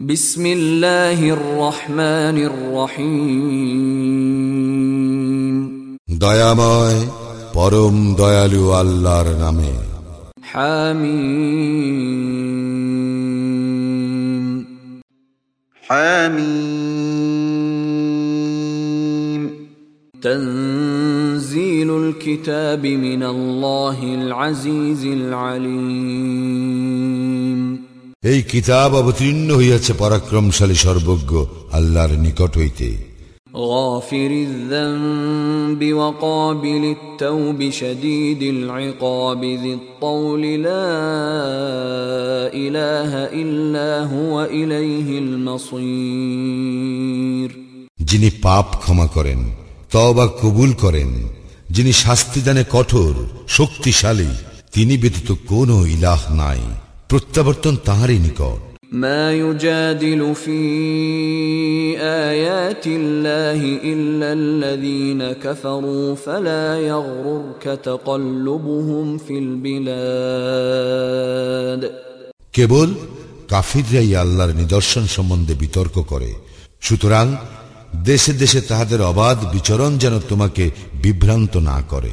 بسم الله الرحمن الرحيم দয়াময় পরম দয়ালু আল্লাহর নামে حميم حميم تنزيل الكتاب من الله العزيز العليم এই কিতাব অবতীর্ণ হইয়াছে পরাক্রমশালী সর্বজ্ঞ আল্লাহর নিকট হইতে غافر الذنب وقابل التوب شديد العقاب ذي الطول لا اله الا هو اليه المصير যিনি পাপ ক্ষমা করেন তবা কবুল করেন যিনি শাস্তিদানে কঠোর শক্তিশালী তিনি ব্যতীত কোনো ইলাহ নাই প্রত্যাবর্তন তাহারই নিকট ما يجادل في ايات الله الا الذين كفروا فلا يغررك تقلبهم في البلاد কেবল কাফিররাই আল্লাহর নিদর্শন সম্বন্ধে বিতর্ক করে সুতরাং দেশে দেশে তাহাদের অবাধ বিচরণ যেন তোমাকে বিভ্রান্ত না করে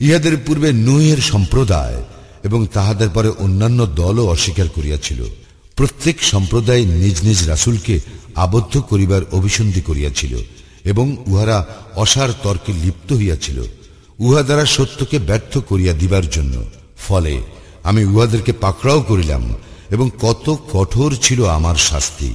ইহাদের পূর্বে নুহের সম্প্রদায় এবং তাহাদের পরে অন্যান্য দলও অস্বীকার করিয়াছিল। প্রত্যেক সম্প্রদায় নিজ নিজ রাসুলকে আবদ্ধ করিবার অভিসন্ধি করিয়াছিল এবং উহারা অসার তর্কে লিপ্ত হইয়াছিল। উহা দ্বারা সত্যকে ব্যর্থ করিয়া দিবার জন্য। ফলে আমি উহাদেরকে পাকড়াও করিলাম এবং কত কঠোর ছিল আমার শাস্তি।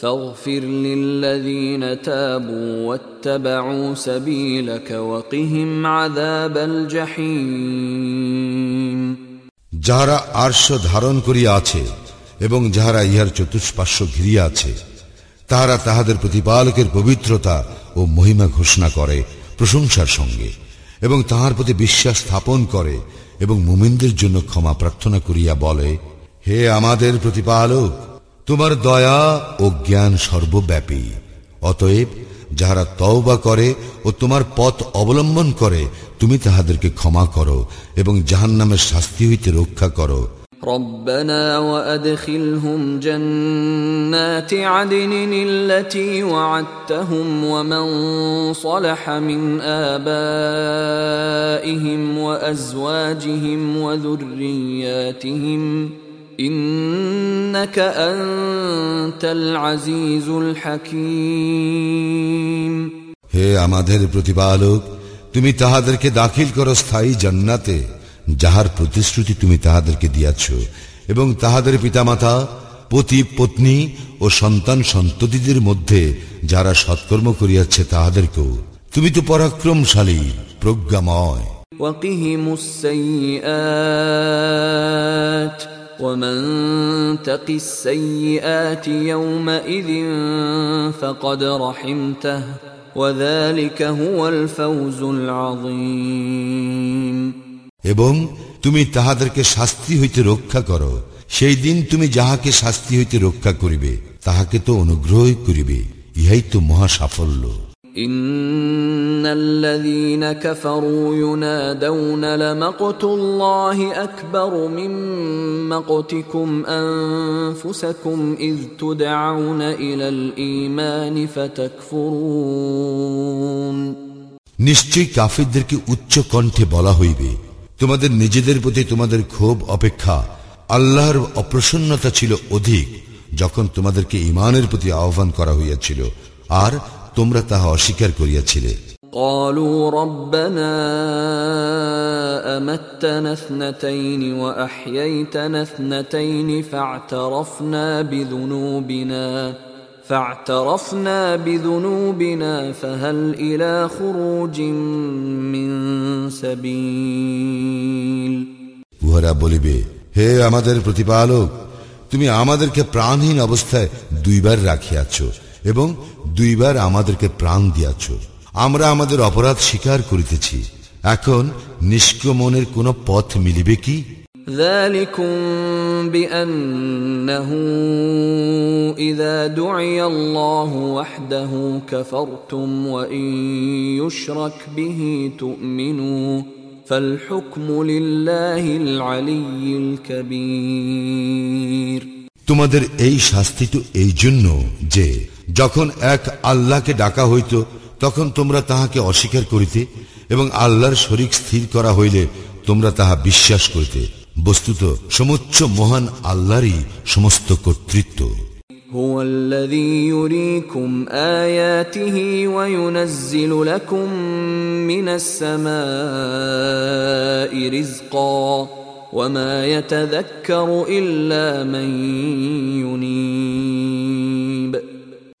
فاغفر للذين تابوا واتبعوا سبيلك وقهم عذاب الجحيم যাহারা আর্শ ধারণ করিয়া আছে এবং যাহারা ইহার চতুষ্পার্শ্ব ঘিরিয়া আছে তাহারা তাহাদের প্রতিপালকের পবিত্রতা ও মহিমা ঘোষণা করে প্রশংসার সঙ্গে এবং তাহার প্রতি বিশ্বাস স্থাপন করে এবং মুমিনদের জন্য ক্ষমা প্রার্থনা করিয়া বলে হে আমাদের প্রতিপালক তোমার দয়া ও জ্ঞান সর্বব্যাপী অতএব যাহারা তওবা করে ও তোমার পথ অবলম্বন করে তুমি তাহাদেরকে ক্ষমা করো এবং জাহান্নামের শাস্তি হইতে রক্ষা করো ربنا وادخلهم جنات عدن التي وعدتهم ومن صلح من ابائهم وازواجهم وذرياتهم انك انت العزيز الحكيم হে আমাদের প্রতিপালক তুমি তাহাদেরকে দাখিল করো স্থায়ী জান্নাতে যাহার প্রতিশ্রুতি তুমি তাহাদেরকে দিয়াছ এবং তাহাদের পিতামাতা পতি পত্নী ও সন্তান সন্ততিদের মধ্যে যারা সৎকর্ম করিয়াছে তাহাদেরকেও তুমি তো পরাক্রমশালী প্রজ্ঞাময় وقهم السيئات ومن تق السيئات يومئذ فقد رحمته وذلك هو الفوز العظيم এবং তুমি তাহাদেরকে শাস্তি হইতে রক্ষা করো সেই দিন তুমি যাহাকে শাস্তি হইতে রক্ষা করিবে তাহাকে তো অনুগ্রহই করিবে ইহাই তো মহা সাফল্য ان الذين كفروا ينادون لمقت الله اكبر من مقتكم انفسكم اذ تدعون الى الايمان فتكفرون নিশ্চয়ই কাফিরদেরকে উচ্চ কণ্ঠে বলা হইবে তোমাদের নিজেদের প্রতি তোমাদের ক্ষোভ অপেক্ষা আল্লাহর অপ্রসন্নতা ছিল অধিক যখন তোমাদেরকে ইমানের প্রতি আহ্বান করা হইয়াছিল আর তোমরা তাহা অস্বীকার করিয়াছিলে قالوا ربنا أمتنا اثنتين وأحييتنا اثنتين فاعترفنا بذنوبنا فاعترفنا بذنوبنا فهل إلى خروج من سبيل উহারা বলিবে হে আমাদের প্রতিপালক তুমি আমাদেরকে প্রাণহীন অবস্থায় দুইবার রাখিয়াছ এবং দুইবার আমাদেরকে প্রাণ দিয়াছ আমরা আমাদের অপরাধ স্বীকার করিতেছি এখন নিষ্ক্রমণের কোন পথ মিলিবে কি ذلكم بأنه إذا دعي الله وحده كفرتم وإن يشرك به تؤمنوا فالحكم لله العلي الكبير তোমাদের এই শাস্তি তো এই জন্য যে যখন এক আল্লাহকে ডাকা হইত তখন তোমরা তাহাকে অস্বীকার করিতে এবং আল্লাহর শরিক স্থির করা হইলে তোমরা তাহা বিশ্বাস করিতে বস্তুত সমুচ্চ মহান আল্লাহরই সমস্ত কর্তৃত্ব هو الذي يريكم آياته وينزل لكم من السماء رزقا وما يتذكر إلا من ينيب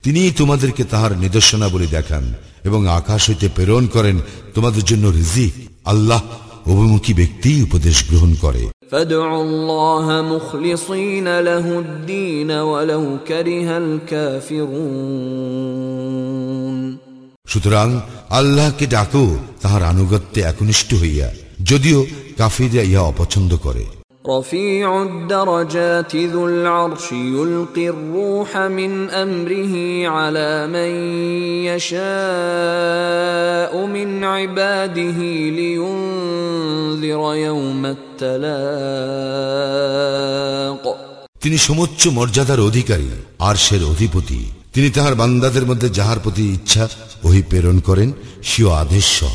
তিনি তোমাদেরকে তাহার নিদর্শনাবলী দেখান এবং আকাশ হইতে প্রেরণ করেন তোমাদের জন্য রিজিক। আল্লাহ অভিমুখী ব্যক্তি উপদেশ গ্রহণ করে। সুতরাং আল্লাহকে ডাকো তাহার আনুগত্যে একনিষ্ঠ হইয়া যদিও কাফিরা ইহা অপছন্দ করে। رفيع الدرجات ذو العرش يلقي الروح من امره على من يشاء من عباده لينذر يوم التلاق তিনি সমুচ্চ মর্যাদার অধিকারী আরশের অধিপতি তিনি তাহার বান্দাদের মধ্যে যাহার প্রতি ইচ্ছা ওহি প্রেরণ করেন স্বীয় আদেশ সহ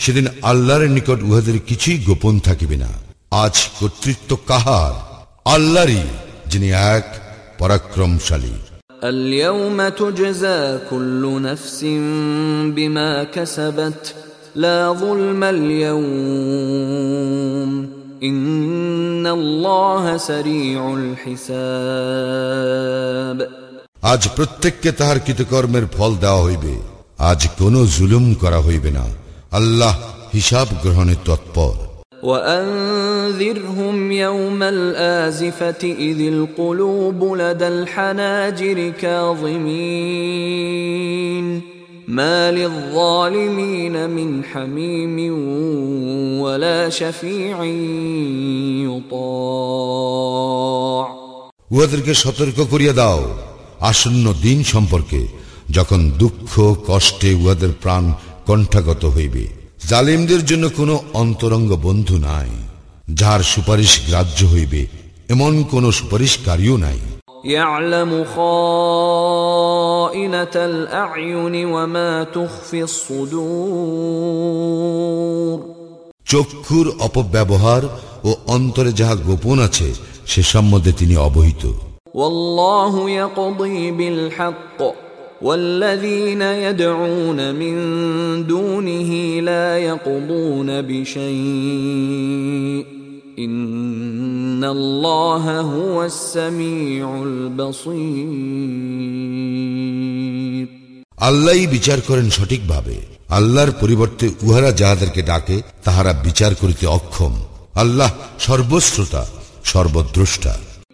সেদিন আল্লাহর নিকট উহাদের কিছুই গোপন থাকিবে না আজ কর্তৃত্ব কাহার আল্লাহরই যিনি এক পরাক্রমশালী اليوم تجزى كل نفس بما كسبت لا ظلم اليوم ان الله سريع الحساب আজ প্রত্যেককে তাহার কৃতকর্মের ফল দেওয়া হইবে আজ কোনো জুলুম করা হইবে না আল্লাহ হিসাব গ্রহণে তৎপর وانذرهم يوم الازفه اذ القلوب لدى الحناجر كاظمين ما للظالمين من حميم ولا شفيع يطاع উহাদেরকে সতর্ক করিয়া দাও আসন্ন দিন সম্পর্কে যখন দুঃখ কষ্টে উহাদের প্রাণ কণ্ঠাগত হইবে জালিমদের জন্য কোনো অন্তরঙ্গ বন্ধু নাই যার সুপারিশ গ্রাহ্য হইবে এমন কোন সুপারিশকারীও নাই يعلم خائنة الأعين وما تخفي الصدور চক্ষুর অপব্যবহার ও অন্তরে যাহা গোপন আছে সে সম্বন্ধে তিনি অবহিত والله يقضي بالحق والذين يدعون من دونه لا يقضون بشيء ان الله هو السميع البصير আল্লাহই বিচার করেন সঠিকভাবে আল্লাহর পরিবর্তে উহারা যাহাদেরকে ডাকে তাহারা বিচার করিতে অক্ষম আল্লাহ সর্বশ্রোতা সর্বদ্রষ্টা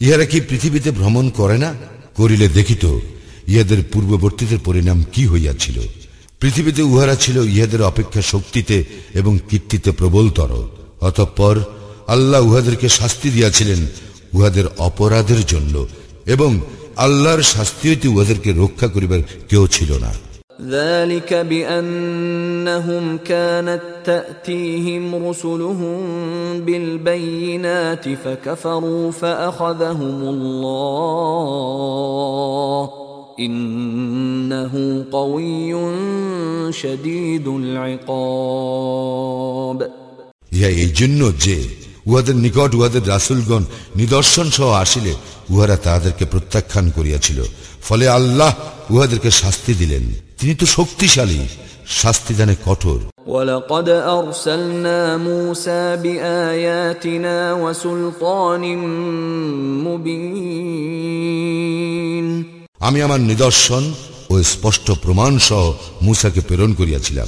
ইহারা কি পৃথিবীতে ভ্রমণ করে না? করিলে দেখিত, ইহাদের পূর্ববর্তীদের পরিণাম কি হইয়াছিল? পৃথিবীতে উহারা ছিল ইহাদের অপেক্ষা শক্তিতে এবং কীর্তিতে প্রবলতর। অতঃপর আল্লাহ উহাদেরকে শাস্তি দিয়াছিলেন উহাদের অপরাধের জন্য এবং আল্লাহর শাস্তি হইতে উহাদেরকে রক্ষা করিবার কেউ ছিল না। ذلك بأنهم كانت تأتيهم رسلهم بالبينات فكفروا فأخذهم الله. إنه قوي شديد العقاب. يا جنو جي. উহাদের নিকট উহাদের রাসুলগণ নিদর্শন সহ আসিলে উহারা তাহাদেরকে প্রত্যাখ্যান করিয়াছিল ফলে আল্লাহ উহাদেরকে শাস্তি দিলেন তিনি তো শক্তিশালী শাস্তি দানে কঠোর ولقد أرسلنا موسى بآياتنا وسلطان مبين আমি আমার নিদর্শন ও স্পষ্ট প্রমাণ সহ মুসাকে প্রেরণ করিয়াছিলাম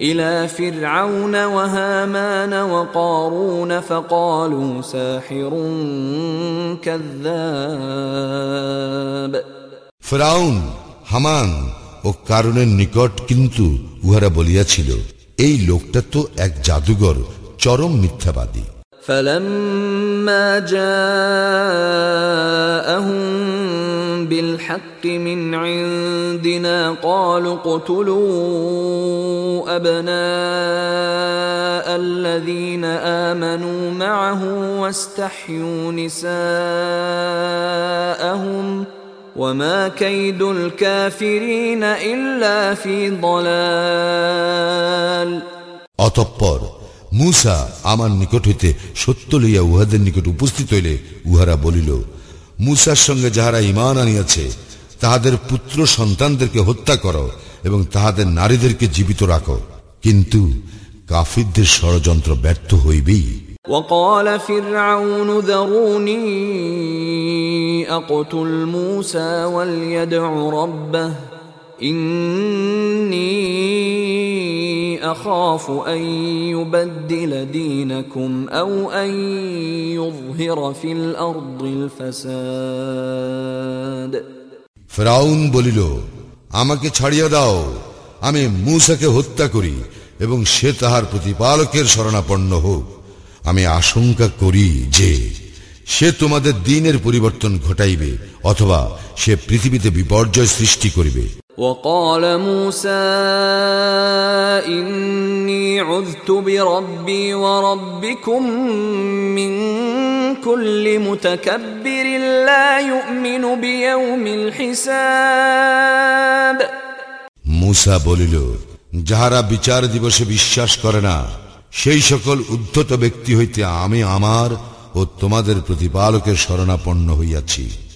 إلى فرعون وهامان وقارون فقالوا ساحر كذاب ফেরাউন হামান ও কারণের নিকট কিন্তু উহারা বলিয়াছিল এই লোকটা তো এক জাদুঘর চরম মিথ্যাবাদী فلما جاءهم بالحق من عندنا قالوا اقتلوا ابناء الذين امنوا معه واستحيوا نساءهم وما كيد الكافرين الا في ضلال অতঃপর মুসা আমার নিকট হইতে সত্য লইয়া উহাদের নিকট উপস্থিত হইলে উহারা বলিল মুসার সঙ্গে যাহারা ইমান আনিয়াছে তাহাদের পুত্র সন্তানদেরকে হত্যা করো এবং তাহাদের নারীদেরকে জীবিত রাখো কিন্তু কাফিরদের ষড়যন্ত্র ব্যর্থ হইবেই وقال فرعون ذروني اقتل موسى وليدع ربه اني اخاف ان يبدل دينكم او ان يظهر في الارض الفساد ফেরাউন বলিল আমাকে ছাড়িয়া দাও আমি মূসাকে হত্যা করি এবং সে তাহার প্রতিপালকের শরণাপন্ন হোক আমি আশঙ্কা করি যে সে তোমাদের দিনের পরিবর্তন ঘটাইবে অথবা সে পৃথিবীতে বিপর্যয় সৃষ্টি করিবে وقال موسى إني عذت بربي وربكم من كل متكبر لا يؤمن بيوم الحساب মুসা বলিল যাহারা বিচার দিবসে বিশ্বাস করে না সেই সকল উদ্ধত ব্যক্তি হইতে আমি আমার ও তোমাদের প্রতিপালকের শরণাপন্ন হইয়াছি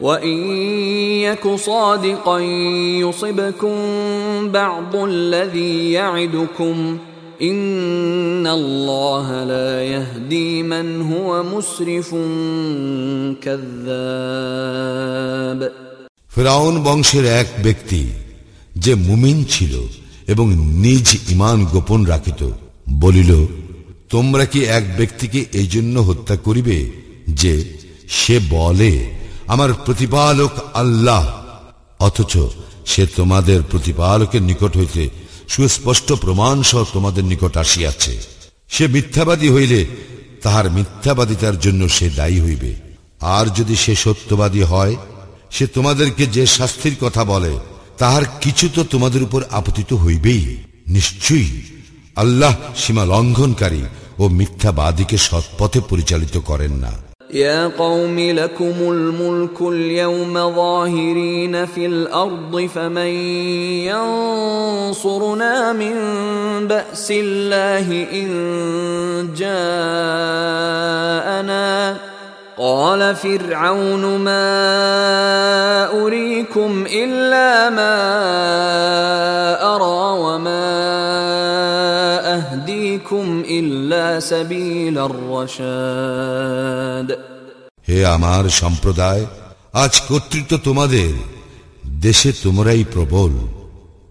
وإن يك صادقا يصبكم بعض الذي يعدكم إن الله لا يهدي من هو مسرف كذاب ফেরাউন বংশের এক ব্যক্তি যে মুমিন ছিল এবং নিজ ইমান গোপন রাখিত বলিল তোমরা কি এক ব্যক্তিকে এই জন্য হত্যা করিবে যে সে বলে আমার প্রতিপালক আল্লাহ। অথচ সে তোমাদের প্রতিপালকের নিকট হইতে সুস্পষ্ট প্রমাণ সহ তোমাদের নিকট আসিয়াছে। সে মিথ্যাবাদী হইলে তাহার মিথ্যাবাদিতার জন্য সে দায়ী হইবে। আর যদি সে সত্যবাদী হয়, সে তোমাদেরকে যে শাস্তির কথা বলে, তাহার কিছু তো তোমাদের উপর আপতিত হইবেই। নিশ্চয়ই আল্লাহ সীমা লঙ্ঘনকারী ও মিথ্যাবাদীকে সৎপথে পরিচালিত করেন না। يا قوم لكم الملك اليوم ظاهرين في الأرض فمن ينصرنا من بأس الله إن جاءنا؟ قال فرعون ما أريكم إلا ما اهديكم الا سبيل الرشاد হে আমার সম্প্রদায় আজ কর্তৃত্ব তোমাদের দেশে তোমরাই প্রবল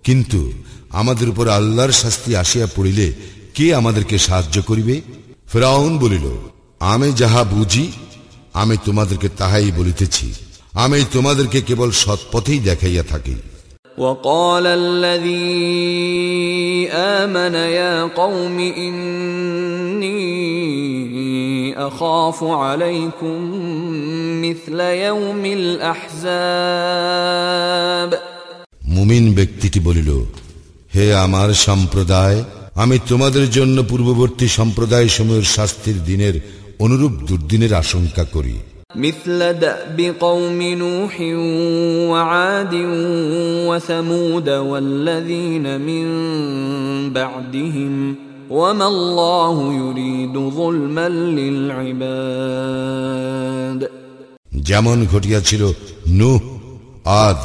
কিন্তু আমাদের উপর আল্লাহর শাস্তি আসিয়া পড়িলে কে আমাদেরকে সাহায্য করিবে ফেরাউন বলিল আমি যাহা বুঝি আমি তোমাদেরকে তাহাই বলিতেছি আমি তোমাদেরকে কেবল সৎপথেই দেখাইয়া থাকি وقال الذي آمن يا قوم إني أخاف عليكم مثل يوم الأحزاب মুমিন ব্যক্তিটি বলিল হে আমার সম্প্রদায় আমি তোমাদের জন্য পূর্ববর্তী সম্প্রদায় সমূহের শাস্তির দিনের অনুরূপ দুর্দিনের আশঙ্কা করি مثل دأب قوم نوح وعاد وثمود والذين من بعدهم وما الله يريد ظلما للعباد যেমন ঘটিয়াছিল নূহ আদ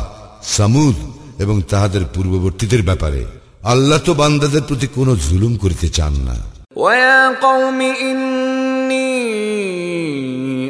সামুদ এবং তাহাদের পূর্ববর্তীদের ব্যাপারে আল্লাহ তো বান্দাদের প্রতি কোনো জুলুম করিতে চান না ويا قوم إني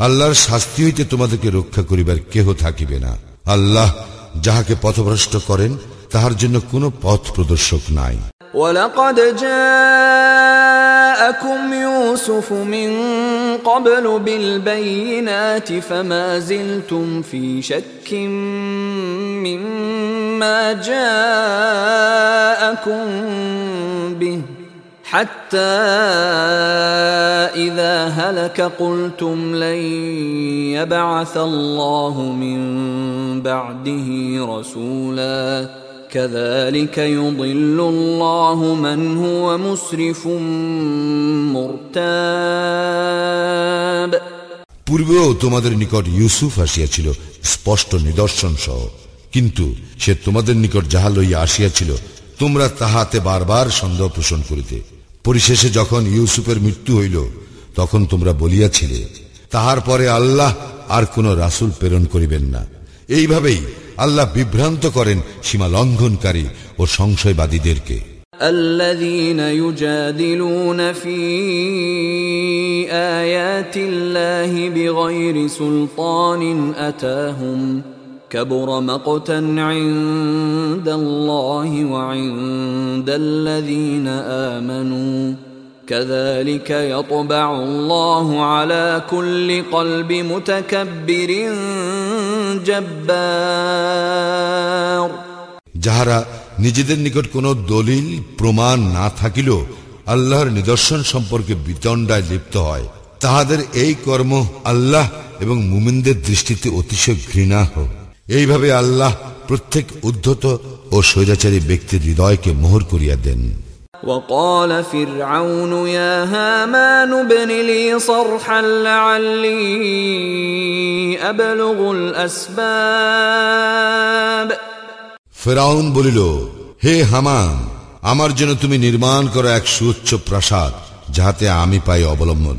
আল্লাহর শাস্তি হইতে তোমাদেরকে রক্ষা করিবার কেহ থাকিবে না আল্লাহ যাহাকে পথভ্রষ্ট করেন তাহার জন্য কোনো পথ প্রদর্শক নাই ولقد جاءكم يوسف من قبل بالبينات فما زلتم في شك مما جاءكم به حتى إذا هلك قلتم لن يبعث الله من بعده رسولا كذلك يضل الله من هو مسرف مرتاب পূর্বেও তোমাদের নিকট ইউসুফ আসিয়াছিল স্পষ্ট নিদর্শন সহ কিন্তু সে তোমাদের নিকট যাহা লইয়া আসিয়াছিল তোমরা তাহাতে বারবার সন্দেহ পোষণ করিতে পরিশেষে যখন ইউসুফের মৃত্যু হইল তখন তোমরা বলিয়াছিলে তাহার পরে আল্লাহ আর কোন রাসুল প্রেরণ করিবেন না এইভাবেই আল্লাহ বিভ্রান্ত করেন সীমা লঙ্ঘনকারী ও সংশয়বাদীদেরকে الذين يجادلون في آيات الله بغير سلطان أتاهم كبر مقتا عند الله وعند الذين آمنوا كذلك يطبع الله على كل قلب متكبر جبار যাহারা নিজেদের নিকট কোনো দলিল প্রমাণ না থাকিলেও আল্লাহর নিদর্শন সম্পর্কে বিতণ্ডায় লিপ্ত হয় তাহাদের এই কর্ম আল্লাহ এবং মুমিনদের দৃষ্টিতে অতিশয় ঘৃণা হোক এইভাবে আল্লাহ প্রত্যেক উদ্ধত ও স্বৈরাচারী ব্যক্তির হৃদয়কে মোহর করিয়া দেন وقال فرعون يا هامان ابن لي صرحا لعلي أبلغ الأسباب ফেরাউন বলিল হে হামান আমার জন্য তুমি নির্মাণ করো এক সুউচ্চ প্রাসাদ যাহাতে আমি পাই অবলম্বন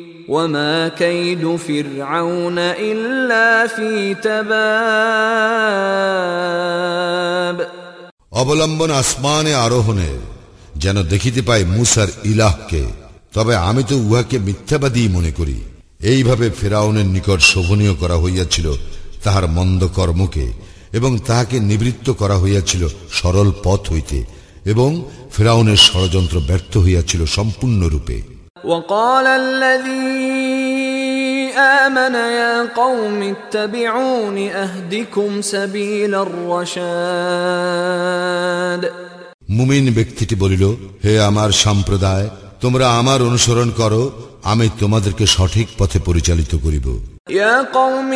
وما كيد فرعون إلا في تباب অবলম্বন আসমানে আরোহণের যেন দেখিতে পাই মুসার ইলাহকে তবে আমি তো উহাকে মিথ্যাবাদী মনে করি এইভাবে ফেরাউনের নিকট শোভনীয় করা হইয়াছিল তাহার মন্দ কর্মকে এবং তাহাকে নিবৃত্ত করা হইয়াছিল সরল পথ হইতে এবং ফেরাউনের ষড়যন্ত্র ব্যর্থ হইয়াছিল সম্পূর্ণরূপে وقال الذي آمن يا قوم اتبعون أهدكم سبيل الرشاد মুমিন ব্যক্তিটি বলিল হে আমার সম্প্রদায় তোমরা আমার অনুসরণ করো আমি তোমাদেরকে সঠিক পথে পরিচালিত করিব يا قوم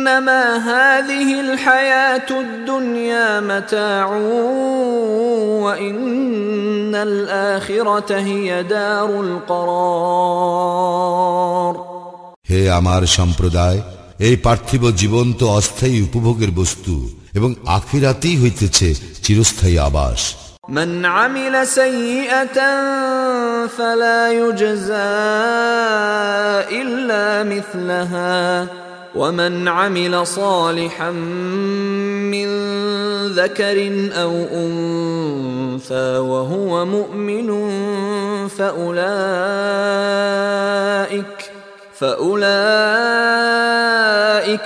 إنما هذه الحياة الدنيا متاع وإن الآخرة هي دار القرار হে আমার সম্প্রদায় এই পার্থিব জীবন তো অস্থায়ী উপভোগের বস্তু এবং আখিরাতেই হইতেছে চিরস্থায়ী আবাস من عمل سيئة فلا يجزى إلا مثلها ومن عمل صالحا من ذكر أو أنثى وهو مؤمن فأولئك فأولئك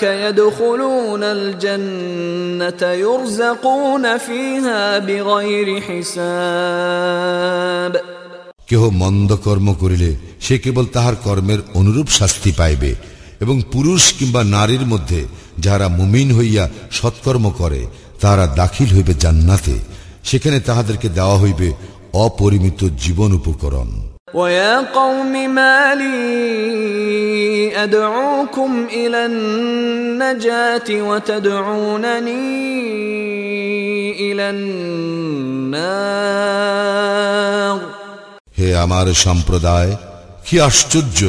يدخلون الجنة يرزقون فيها بغير حساب কেহ মন্দ কর্ম করিলে সে কেবল তাহার কর্মের অনুরূপ শাস্তি পাইবে এবং পুরুষ কিংবা নারীর মধ্যে যাহারা মুমিন হইয়া সৎকর্ম করে তাহারা দাখিল হইবে জান্নাতে সেখানে তাহাদেরকে দেওয়া হইবে অপরিমিত জীবন উপকরণ ويا قوم ما لي أدعوكم إلى النجاة وتدعونني إلى النار হে আমার সম্প্রদায় কি আশ্চর্য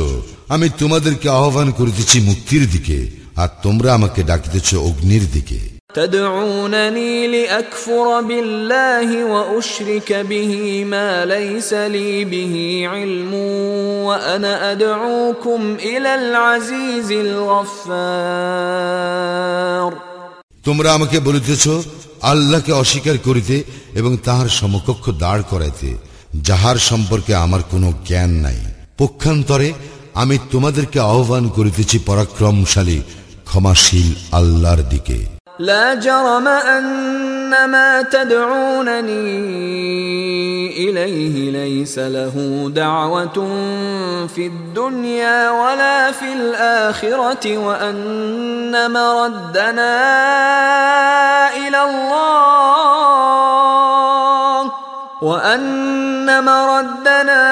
আমি তোমাদেরকে আহ্বান করিতেছি মুক্তির দিকে আর তোমরা আমাকে ডাকিতেছ অগ্নির দিকে تدعونني لأكفر بالله وأشرك به ما ليس لي به علم وأنا أدعوكم إلى العزيز الغفار তোমরা আমাকে বলিতেছ আল্লাহকে অস্বীকার করিতে এবং তাহার সমকক্ষ দাঁড় করাইতে যাহার সম্পর্কে আমার কোনো জ্ঞান নাই পক্ষান্তরে আমি তোমাদেরকে আহ্বান করিতেছি পরাক্রমশালী ক্ষমাশীল আল্লাহর দিকে لا جرم أن ما تدعونني إليه ليس له دعوة في الدنيا ولا في الآخرة وأن مردنا إلى الله وأن مردنا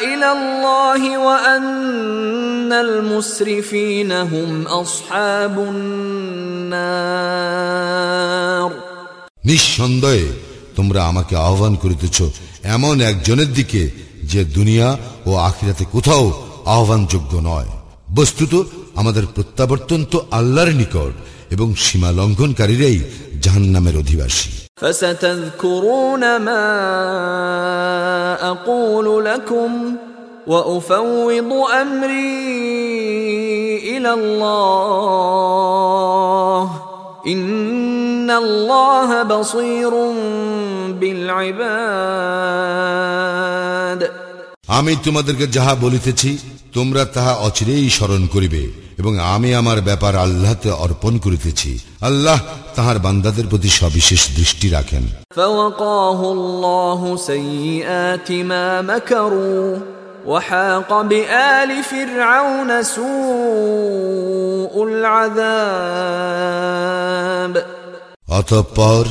إلى الله وأن المسرفين هم أصحاب النار নিঃসন্দেহে তোমরা আমাকে আহ্বান করিতেছ এমন একজনের দিকে যে দুনিয়া ও আখিরাতে কোথাও আহ্বানযোগ্য নয় বস্তুত আমাদের প্রত্যাবর্তন তো আল্লাহর নিকট এবং সীমা লঙ্ঘনকারীরাই জাহান্নামের অধিবাসী فستذكرون ما أقول لكم وأفوض أمري إلى الله إن الله بصير بالعباد আমি তোমাদেরকে যাহা বলিতেছি তোমরা তাহা অচিরেই স্মরণ করিবে এবং আমি আমার ব্যাপার আল্লাহতে অর্পণ করিতেছি আল্লাহ তাহার বান্দাদের প্রতি সবিশেষ দৃষ্টি রাখেন فوقاه الله سيئات ما مكروا وحاق بآل فرعون سوء العذاب অতঃপর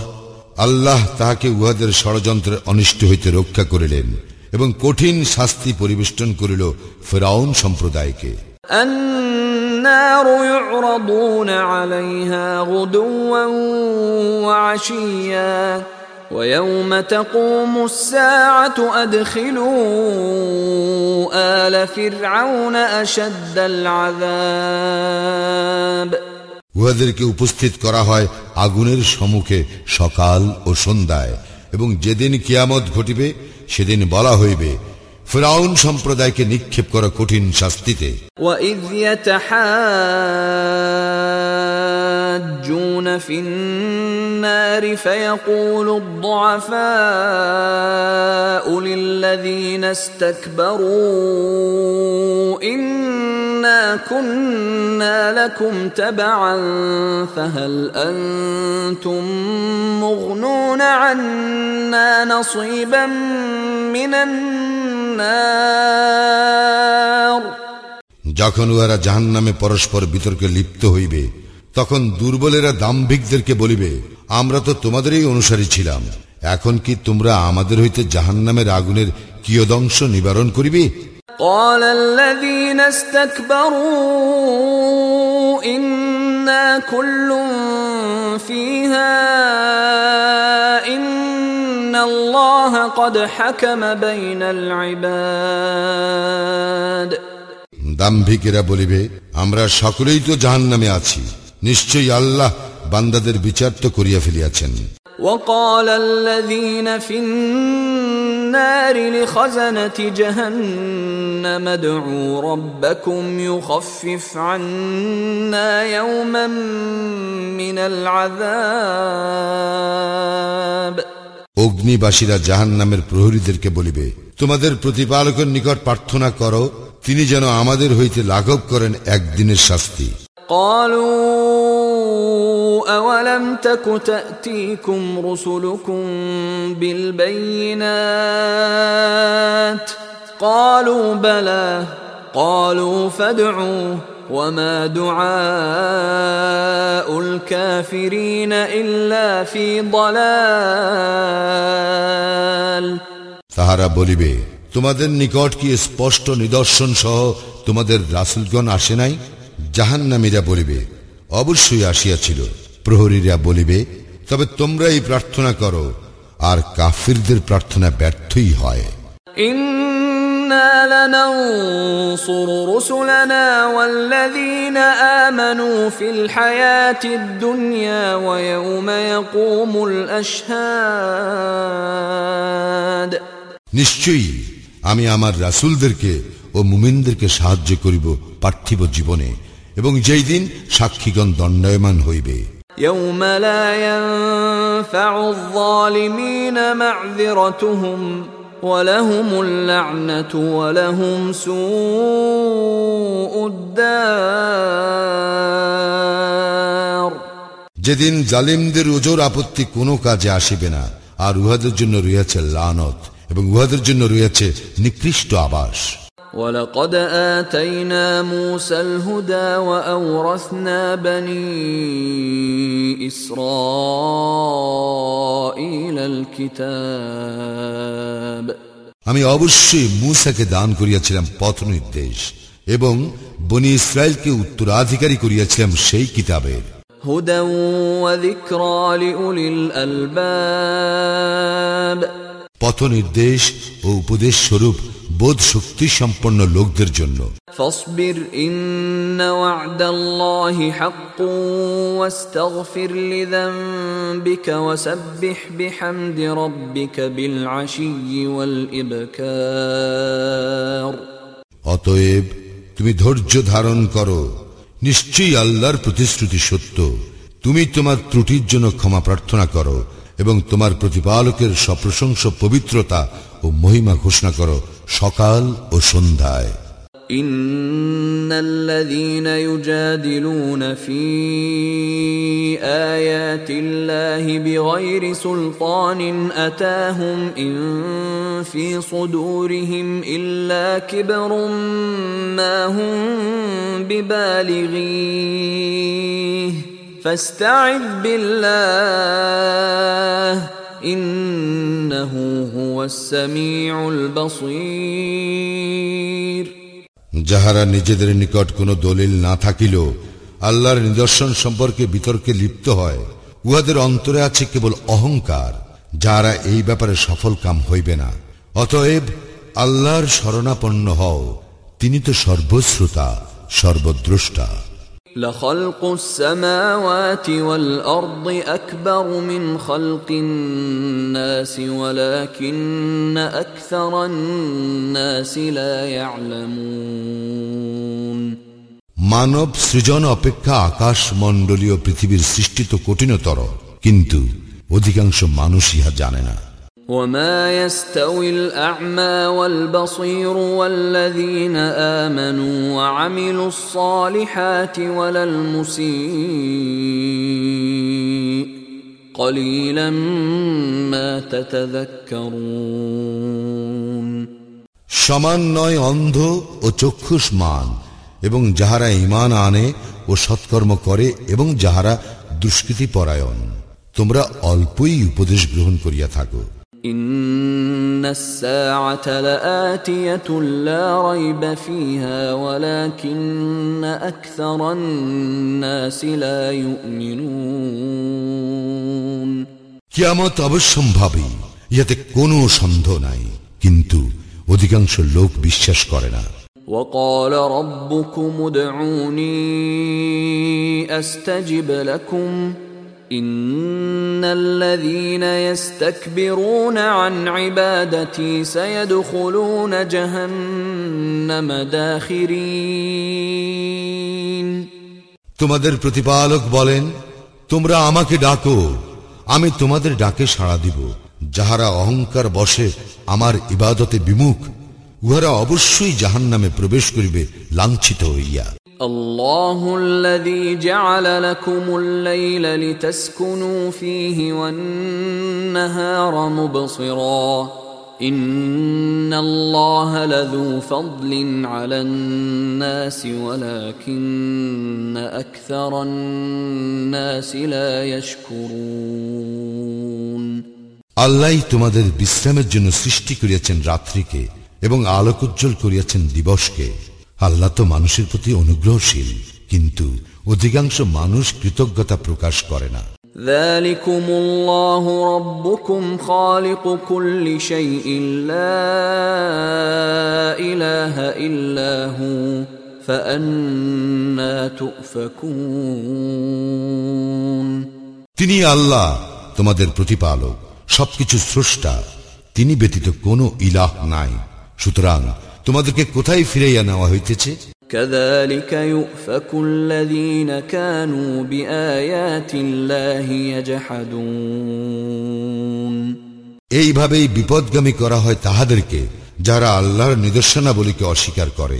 আল্লাহ তাহাকে উহাদের ষড়যন্ত্রের অনিষ্ট হইতে রক্ষা করিলেন এবং কঠিন শাস্তি পরিবেষ্টন করিল ফেরাউন সম্প্রদায়কে النار يعرضون عليها غدوا وعشيا ويوم تقوم الساعة أدخلوا آل فرعون أشد العذاب উহাদেরকে উপস্থিত করা হয় আগুনের সম্মুখে সকাল ও সন্ধ্যায় এবং যেদিন কিয়ামত ঘটিবে সেদিন বলা হইবে ফ্রাউন সম্প্রদায়কে নিক্ষেপ করা কঠিন শাস্তিতে। يحاجون في النار فيقول الضعفاء للذين استكبروا انا كنا لكم تبعا فهل انتم مغنون عنا نصيبا من النار যখন উহারা জাহান নামে পরস্পর বিতর্কে লিপ্ত হইবে তখন দুর্বলেরা দাম্ভিকদেরকে বলিবে আমরা তো তোমাদেরই অনুসারী ছিলাম এখন কি তোমরা আমাদের হইতে জাহান নামের আগুনের কিয়দংশ নিবারণ করিবে قال الذين استكبروا إنا كل فيها إن الله قد حكم بين العباد দাম্ভিকেরা বলিবে আমরা সকলেই তো জাহান নামে আছি নিশ্চয়ই আল্লাহ বান্দাদের বিচার তো করিয়া ফেলিয়াছেন وقال الذين في النار لخزنة جهنم ادعوا ربكم يخفف عنا يوما من العذاب অগ্নিবাসীরা জাহান নামের প্রহরীদেরকে বলিবে তোমাদের প্রতিপালকের নিকট প্রার্থনা করো তিনি যেন আমাদের হইতে লাঘব করেন একদিনের শাস্তি قالوا أولم تك تأتيكم رسلكم بالبينات قالوا بلى قالوا فادعوا وما دعاء الكافرين إلا في ضلال তাহারা বলিবে তোমাদের নিকট কি স্পষ্ট নিদর্শন সহ তোমাদের রাসুলগণ আসে নাই জাহান্নামীরা বলিবে অবশ্যই আসিয়াছিল প্রহরীরা বলিবে তবে তোমরাই প্রার্থনা করো আর কাফিরদের প্রার্থনা ব্যর্থই হয় إنا لننصر رسلنا والذين آمنوا في الحياة الدنيا ويوم يقوم الأشهاد নিশ্চয়ই আমি আমার রাসুলদেরকে ও মুমিনদেরকে সাহায্য করিব পার্থিব জীবনে এবং যেই দিন সাক্ষীগণ দণ্ডায়মান হইবে يوم لا ينفع الظالمين معذرتهم ولهم اللعنة ولهم سوء الدار যেদিন জালিমদের ওজোর আপত্তি কোনো কাজে আসিবে না আর উহাদের জন্য রয়েছে লানত এবং উহাদের জন্য রয়েছে নিকৃষ্ট আবাস ولقد آتينا موسى الهدى وأورثنا بني إسرائيل الكتاب আমি অবশ্যই মূসাকে দান করিয়াছিলাম পথ নির্দেশ এবং বনি ইসরায়েলকে উত্তরাধিকারী করিয়াছিলাম সেই কিতাবের هدى وذكرى لأولي الألباب পথ নির্দেশ ও উপদেশ স্বরূপ বোধ শক্তি সম্পন্ন লোকদের জন্য فاصبر إن وعد الله حق واستغفر لذنبك وسبح بحمد ربك بالعشي والإبكار অতএব তুমি ধৈর্য ধারণ করো নিশ্চয়ই আল্লাহর প্রতিশ্রুতি সত্য তুমি তোমার ত্রুটির জন্য ক্ষমা প্রার্থনা করো এবং তোমার প্রতিপালকের সপ্রশংস পবিত্রতা ও মহিমা ঘোষণা করো সকাল ও সন্ধ্যায় إن الذين يجادلون في آيات الله بغير سلطان أتاهم إن في صدورهم إلا كبر ما هم ببالغيه فاستعذ بالله إنه هو السميع البصير যাহারা নিজেদের নিকট কোনো দলিল না থাকিল আল্লাহর নিদর্শন সম্পর্কে বিতর্কে লিপ্ত হয় উহাদের অন্তরে আছে কেবল অহংকার যারা এই ব্যাপারে সফল কাম হইবে না অতএব আল্লাহর শরণাপন্ন হও তিনি তো সর্বশ্রোতা সর্বদ্রষ্টা لخلق السماوات والأرض أكبر من خلق الناس ولكن أكثر الناس لا يعلمون মানব সৃজন অপেক্ষা আকাশ মণ্ডলীয় পৃথিবীর সৃষ্টি তো কঠিনতর কিন্তু অধিকাংশ মানুষ ইহা জানে না وما يستوي الاعمى والبصير والذين امنوا وعملوا الصالحات ولا المسيء قليلا ما تتذكرون সমান নয় অন্ধ ও চক্ষুষ্মান এবং যাহারা ইমান আনে ও সৎকর্ম করে এবং যাহারা দুষ্কৃতি পরায়ণ তোমরা অল্পই উপদেশ গ্রহণ করিয়া থাকো إن الساعة لآتية لا ريب فيها ولكن أكثر الناس لا يؤمنون কিয়ামত অবশ্যম্ভাবী ইহাতে কোনো সন্দেহ নাই কিন্তু অধিকাংশ লোক বিশ্বাস করে না وقال ربكم ادعوني أستجب لكم إن الذين يستكبرون عن عبادتي سيدخلون جهنم داخرين তোমাদের প্রতিপালক বলেন তোমরা আমাকে ডাকো আমি তোমাদের ডাকে সাড়া দিব যাহারা অহংকার বসে আমার ইবাদতে বিমুখ উহারা অবশ্যই জাহান নামে প্রবেশ করিবে লাঞ্ছিত হইয়া الله الذي جعل لكم الليل لتسكنوا فيه والنهار مبصرا ان الله لذو فضل على الناس ولكن اكثر الناس لا يشكرون আল্লাহ তোমাদের বিশ্রামের জন্য সৃষ্টি করিয়াছেন রাত্রিকে এবং আলোকোজ্জ্বল করিয়াছেন দিবসকে আল্লাহ তো মানুষের প্রতি অনুগ্রহশীল কিন্তু অধিকাংশ মানুষ কৃতজ্ঞতা প্রকাশ করে না ذلكم الله ربكم خالق كل شيء لا اله الا هو فانا تؤفكون তিনি আল্লাহ তোমাদের প্রতিপালক সবকিছু স্রষ্টা তিনি ব্যতীত কোনো ইলাহ নাই সুতরাং তোমাদেরকে কোথায় ফিরাইয়া নেওয়া হইতেছে كذلك يؤفك الذين كانوا بايات الله يجحدون এইভাবেই বিপদগামী করা হয় তাহাদেরকে যারা আল্লাহর নিদর্শনাবলীকে অস্বীকার করে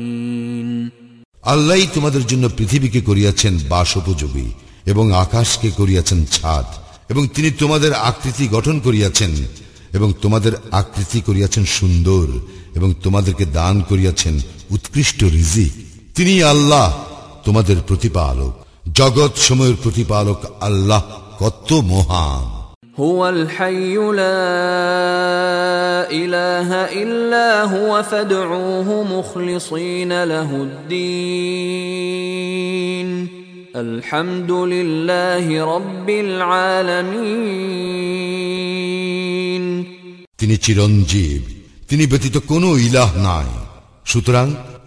আল্লাহ তোমাদের জন্য পৃথিবীকে করিয়াছেন বাস উপযোগী এবং আকাশকে করিয়াছেন ছাদ, এবং তিনি তোমাদের আকৃতি গঠন করিয়াছেন, এবং তোমাদের আকৃতি করিয়াছেন সুন্দর, এবং তোমাদেরকে দান করিয়াছেন উৎকৃষ্ট রিজিক। তিনি আল্লাহ তোমাদের প্রতিপালক। জগৎ সময়ের প্রতিপালক আল্লাহ কত মহান। هو الحي لا اله الا هو فادعوه مخلصين له الدين الحمد لله رب العالمين তিনি চিরঞ্জীব তিনি ব্যতীত কোনো ইলাহ নাই সুতরাং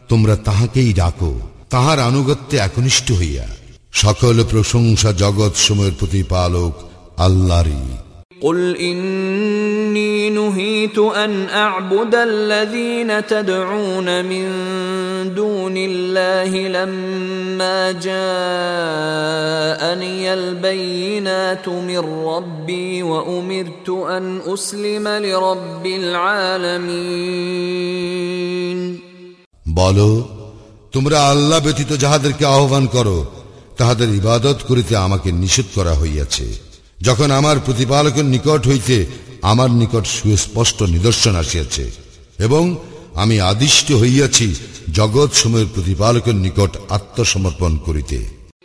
তোমরা তাহাকেই ডাকো তাহার আনুগত্যে একনিষ্ঠ হইয়া সকল প্রশংসা জগৎ সময়ের প্রতিপালক আল্লাহরই قل اني نهيت ان اعبد الذين تدعون من دون الله لما جاءني البينات من ربي وامرت ان اسلم لرب العالمين বলো তোমরা আল্লাহ ব্যতীত যাহাদেরকে আহ্বান করো তাহাদের ইবাদত করিতে আমাকে নিষেধ করা হইয়াছে যখন আমার প্রতিপালকের নিকট হইতে আমার নিকট সুস্পষ্ট নিদর্শন আসিয়াছে, এবং আমি আদিষ্ট হইয়াছি জগৎ সময়ের প্রতিপালকের নিকট আত্মসমর্পণ করিতে।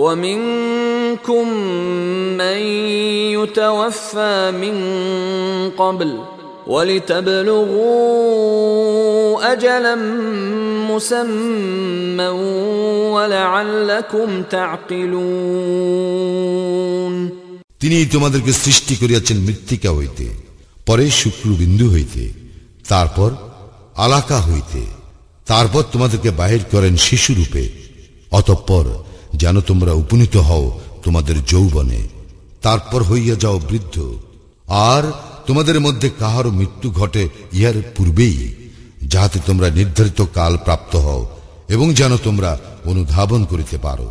ومنكم من يتوفى من قبل ولتبلغوا اجلا مسمى ولعلكم تعقلون তিনি তোমাদেরকে সৃষ্টি করিয়াছেন মৃত্তিকা হইতে পরে শুক্রবিন্দু হইতে তারপর আলাকা হইতে তারপর তোমাদেরকে বাহির করেন শিশুরূপে অতঃপর যেন তোমরা উপনীত হও তোমাদের যৌবনে তারপর হইয়া যাও বৃদ্ধ আর তোমাদের মধ্যে কাহারও মৃত্যু ঘটে ইহার পূর্বেই যাহাতে তোমরা নির্ধারিত কাল প্রাপ্ত হও এবং যেন তোমরা অনুধাবন করিতে পারো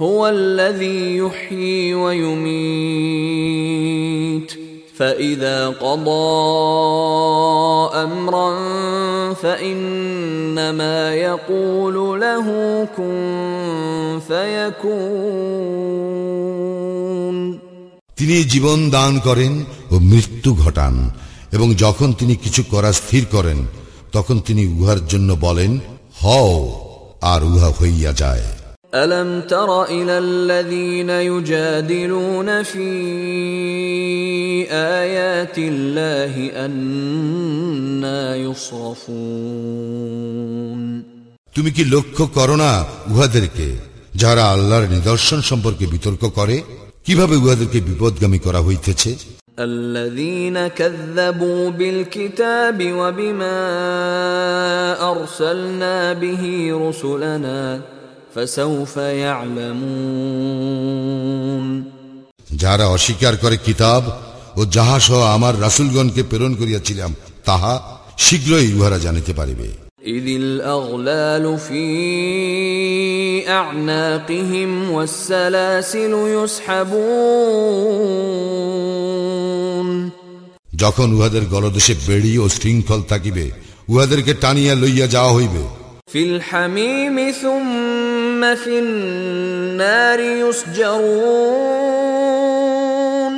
هو الذي يحيي ويميت فإذا قضى أمرا فإنما يقول له كن فيكون তিনি জীবন দান করেন ও মৃত্যু ঘটান এবং যখন তিনি কিছু করা স্থির করেন তখন তিনি উহার জন্য বলেন হও আর উহা হইয়া যায় ألم تر إلى الذين يجادلون في آيات الله أنا يصرفون তুমি কি লক্ষ্য করো না উহাদেরকে যারা আল্লাহর নিদর্শন সম্পর্কে বিতর্ক করে কিভাবে উহাদেরকে বিপদগামী করা হইতেছে الذين كذبوا بالكتاب وبما أرسلنا به رسلنا فسوف يعلمون যারা অস্বীকার করে কিতাব ও যাহা সহ আমার রাসুলগণকে প্রেরণ করিয়াছিলাম তাহা শীঘ্রই উহারা জানিতে পারিবে إذ الأغلال في أعناقهم والسلاسل يسحبون যখন উহাদের গলদেশে বেড়ি ও শৃঙ্খল থাকিবে উহাদেরকে টানিয়া লইয়া যাওয়া হইবে في الحميم ثم في النار يسجرون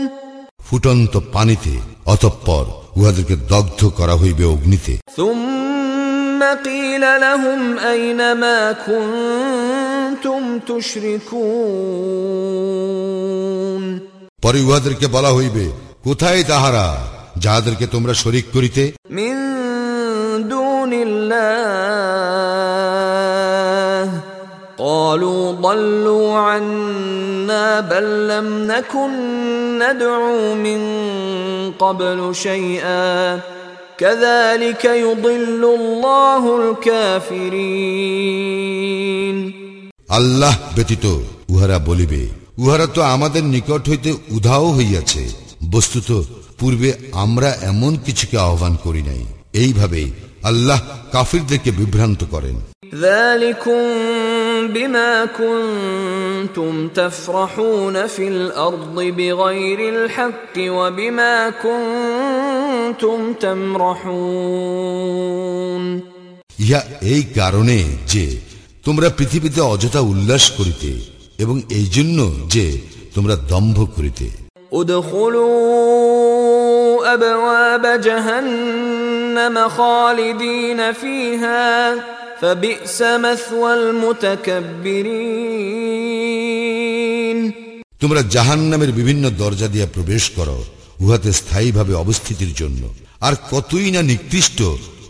ফুটন্ত পানিতে অতঃপর উহাদেরকে দগ্ধ করা হইবে অগ্নিতে ثم قيل لهم أين ما كنتم تشركون পরে উহাদেরকে বলা হইবে কোথায় তাহারা যাহাদেরকে তোমরা শরিক করিতে من دون قالوا ضلوا عنا بل لم نكن ندعو من قبل شيئا كذلك يضل الله الكافرين আল্লাহ ব্যতীত উহারা বলিবে উহারা তো আমাদের নিকট হইতে উধাও হইয়াছে বস্তুত পূর্বে আমরা এমন কিছুকে আহ্বান করি নাই এইভাবে আল্লাহ কাফিরদেরকে বিভ্রান্ত করেন ذلكم بما كنتم تفرحون في الارض بغير الحق وبما كنتم تمرحون ইহা এই কারণে যে তোমরা পৃথিবীতে অযথা উল্লাস করিতে এবং এই জন্য যে তোমরা দম্ভ করিতে ادخلوا ابواب جهنم خالدين فيها তোমরা জাহান নামের বিভিন্ন দরজা দিয়া প্রবেশ করো উহাতে স্থায়ীভাবে অবস্থিতির জন্য। আর কতই না নিকৃষ্ট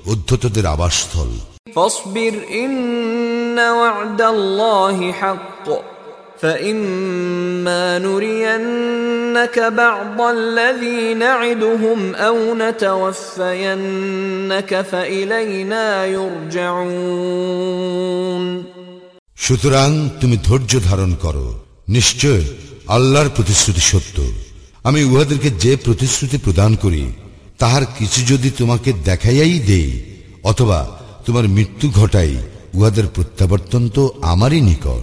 অধ্যতদের আবাসস্থল। ফসবির ইন্না ওয়াদাল্লাহি হাক্ক। فإما نرينك بعض الذي نعدهم أو نتوفينك فإلينا يرجعون সুতরাং তুমি ধৈর্য ধারণ করো নিশ্চয় আল্লাহর প্রতিশ্রুতি সত্য আমি উহাদেরকে যে প্রতিশ্রুতি প্রদান করি তাহার কিছু যদি তোমাকে দেখাইয়াই দেই অথবা তোমার মৃত্যু ঘটাই উহাদের প্রত্যাবর্তন তো আমারই নিকট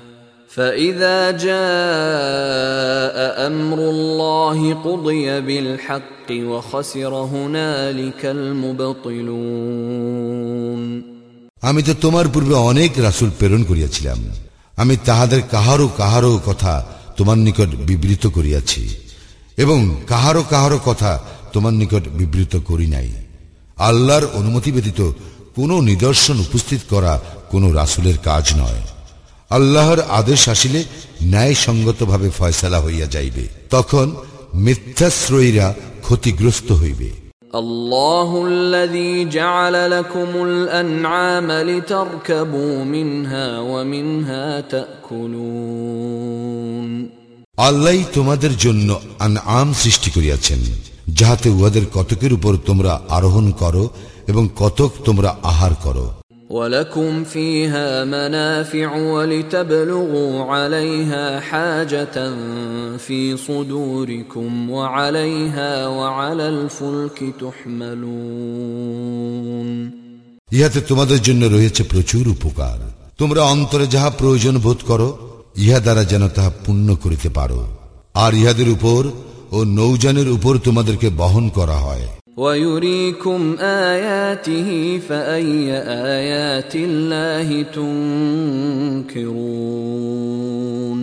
فإذا جاء أمر الله قضي بالحق وخسر هنالك المبطلون আমি তো তোমার পূর্বে অনেক রাসুল প্রেরণ করিয়াছিলাম আমি তাহাদের কাহারও কাহারও কথা তোমার নিকট বিবৃত করিয়াছি এবং কাহারও কাহারও কথা তোমার নিকট বিবৃত করি নাই আল্লাহর অনুমতি ব্যতীত কোনো নিদর্শন উপস্থিত করা কোনো রাসুলের কাজ নয় আল্লাহর আদেশ আসিলে ন্যায়সঙ্গতভাবে ফয়সালা হইয়া যাইবে তখন মিথ্যাশ্রয়ীরা ক্ষতিগ্রস্ত হইবে الله الذي جعل لكم الأنعام لتركبوا منها ومنها تأكلون আল্লাহ তোমাদের জন্য আন আম সৃষ্টি করিয়াছেন যাহাতে উহাদের কতকের উপর তোমরা আরোহণ করো এবং কতক তোমরা আহার করো ولكم فيها منافع ولتبلغوا عليها حاجة في صدوركم وعليها وعلى الفلك تحملون ইহাতে তোমাদের জন্য রয়েছে প্রচুর উপকার তোমরা অন্তরে যাহা প্রয়োজন বোধ করো ইহা দ্বারা যেন তাহা পূর্ণ করিতে পারো আর ইহাদের উপর ও নৌজানের উপর তোমাদেরকে বহন করা হয় ويريكم آياته فأي آيات الله تنكرون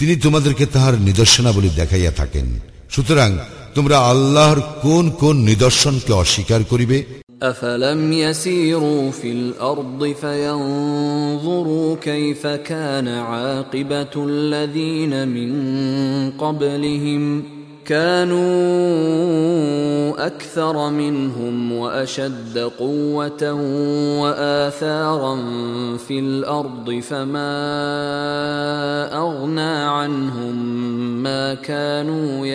তিনি তোমাদেরকে তাহার নিদর্শনাবলী দেখাইয়া থাকেন সুতরাং তোমরা আল্লাহর কোন কোন নিদর্শনকে অস্বীকার করিবে أفلم يسيروا في الأرض فينظروا كيف كان عاقبة الذين من قبلهم كانوا أكثر منهم وأشد قوة وآثارا في الأرض فما أغنى عنهم ما كانوا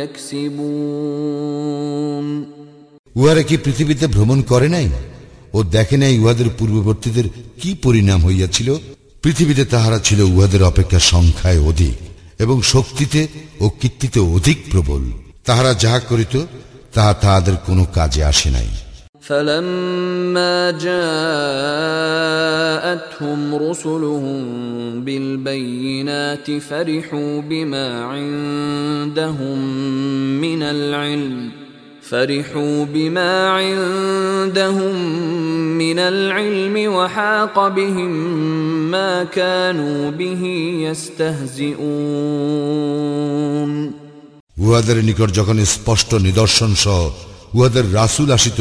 يكسبون উহারা কি পৃথিবীতে ভ্রমণ করে নাই ও দেখে নাই উহাদের পূর্ববর্তীদের কি পরিণাম হইয়াছিল পৃথিবীতে তাহারা ছিল উহাদের অপেক্ষা সংখ্যায় অধিক এবং শক্তিতে ও কীর্তিতে অধিক প্রবল তাহারা যাহা করিত তাহা তাহাদের কোনো কাজে আসে নাই فلما جاءتهم رسلهم بالبينات فرحوا بما عندهم من العلم فرحوا بما عندهم من العلم وحاق بهم ما كانوا به يستهزئون উহাদের নিকট যখন স্পষ্ট নিদর্শন সহ উহাদের রাসুল আসিত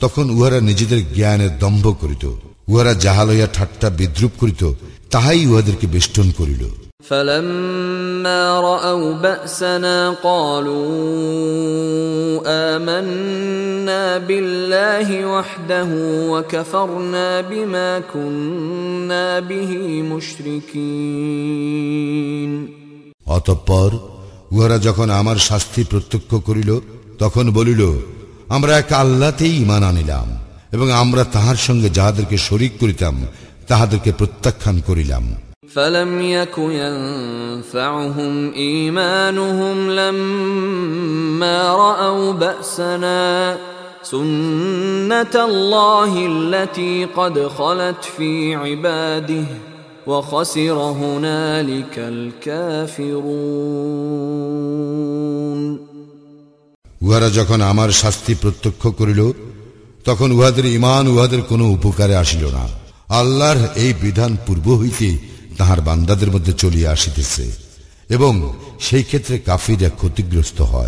তখন উহারা নিজেদের জ্ঞানের দম্ভ করিত উহারা জাহালইয়া ঠাট্টা বিদ্রুপ করিত তাহাই উহাদেরকে বেষ্টন করিল فلما رأوا بأسنا قالوا آمنا بالله وحده وكفرنا بما كنا به مشركين অতঃপর উহারা যখন আমার শাস্তি প্রত্যক্ষ করিল তখন বলিল আমরা এক আল্লাতেই ইমান আনিলাম এবং আমরা তাহার সঙ্গে যাহাদেরকে শরিক করিতাম তাহাদেরকে প্রত্যাখ্যান করিলাম فلم يك ينفعهم إيمانهم لما رأوا بأسنا سنة الله التي قد خلت في عباده وخسر هنالك الكافرون উহারা যখন আমার শাস্তি প্রত্যক্ষ করিল তখন উহাদের ইমান উহাদের কোনো উপকারে আসিল না আল্লাহর এই বিধান পূর্ব হইতে তাহার বান্দাদের মধ্যে চলিয়া আসিতেছে এবং সেই ক্ষেত্রে কাফিরা ক্ষতিগ্রস্ত হয়।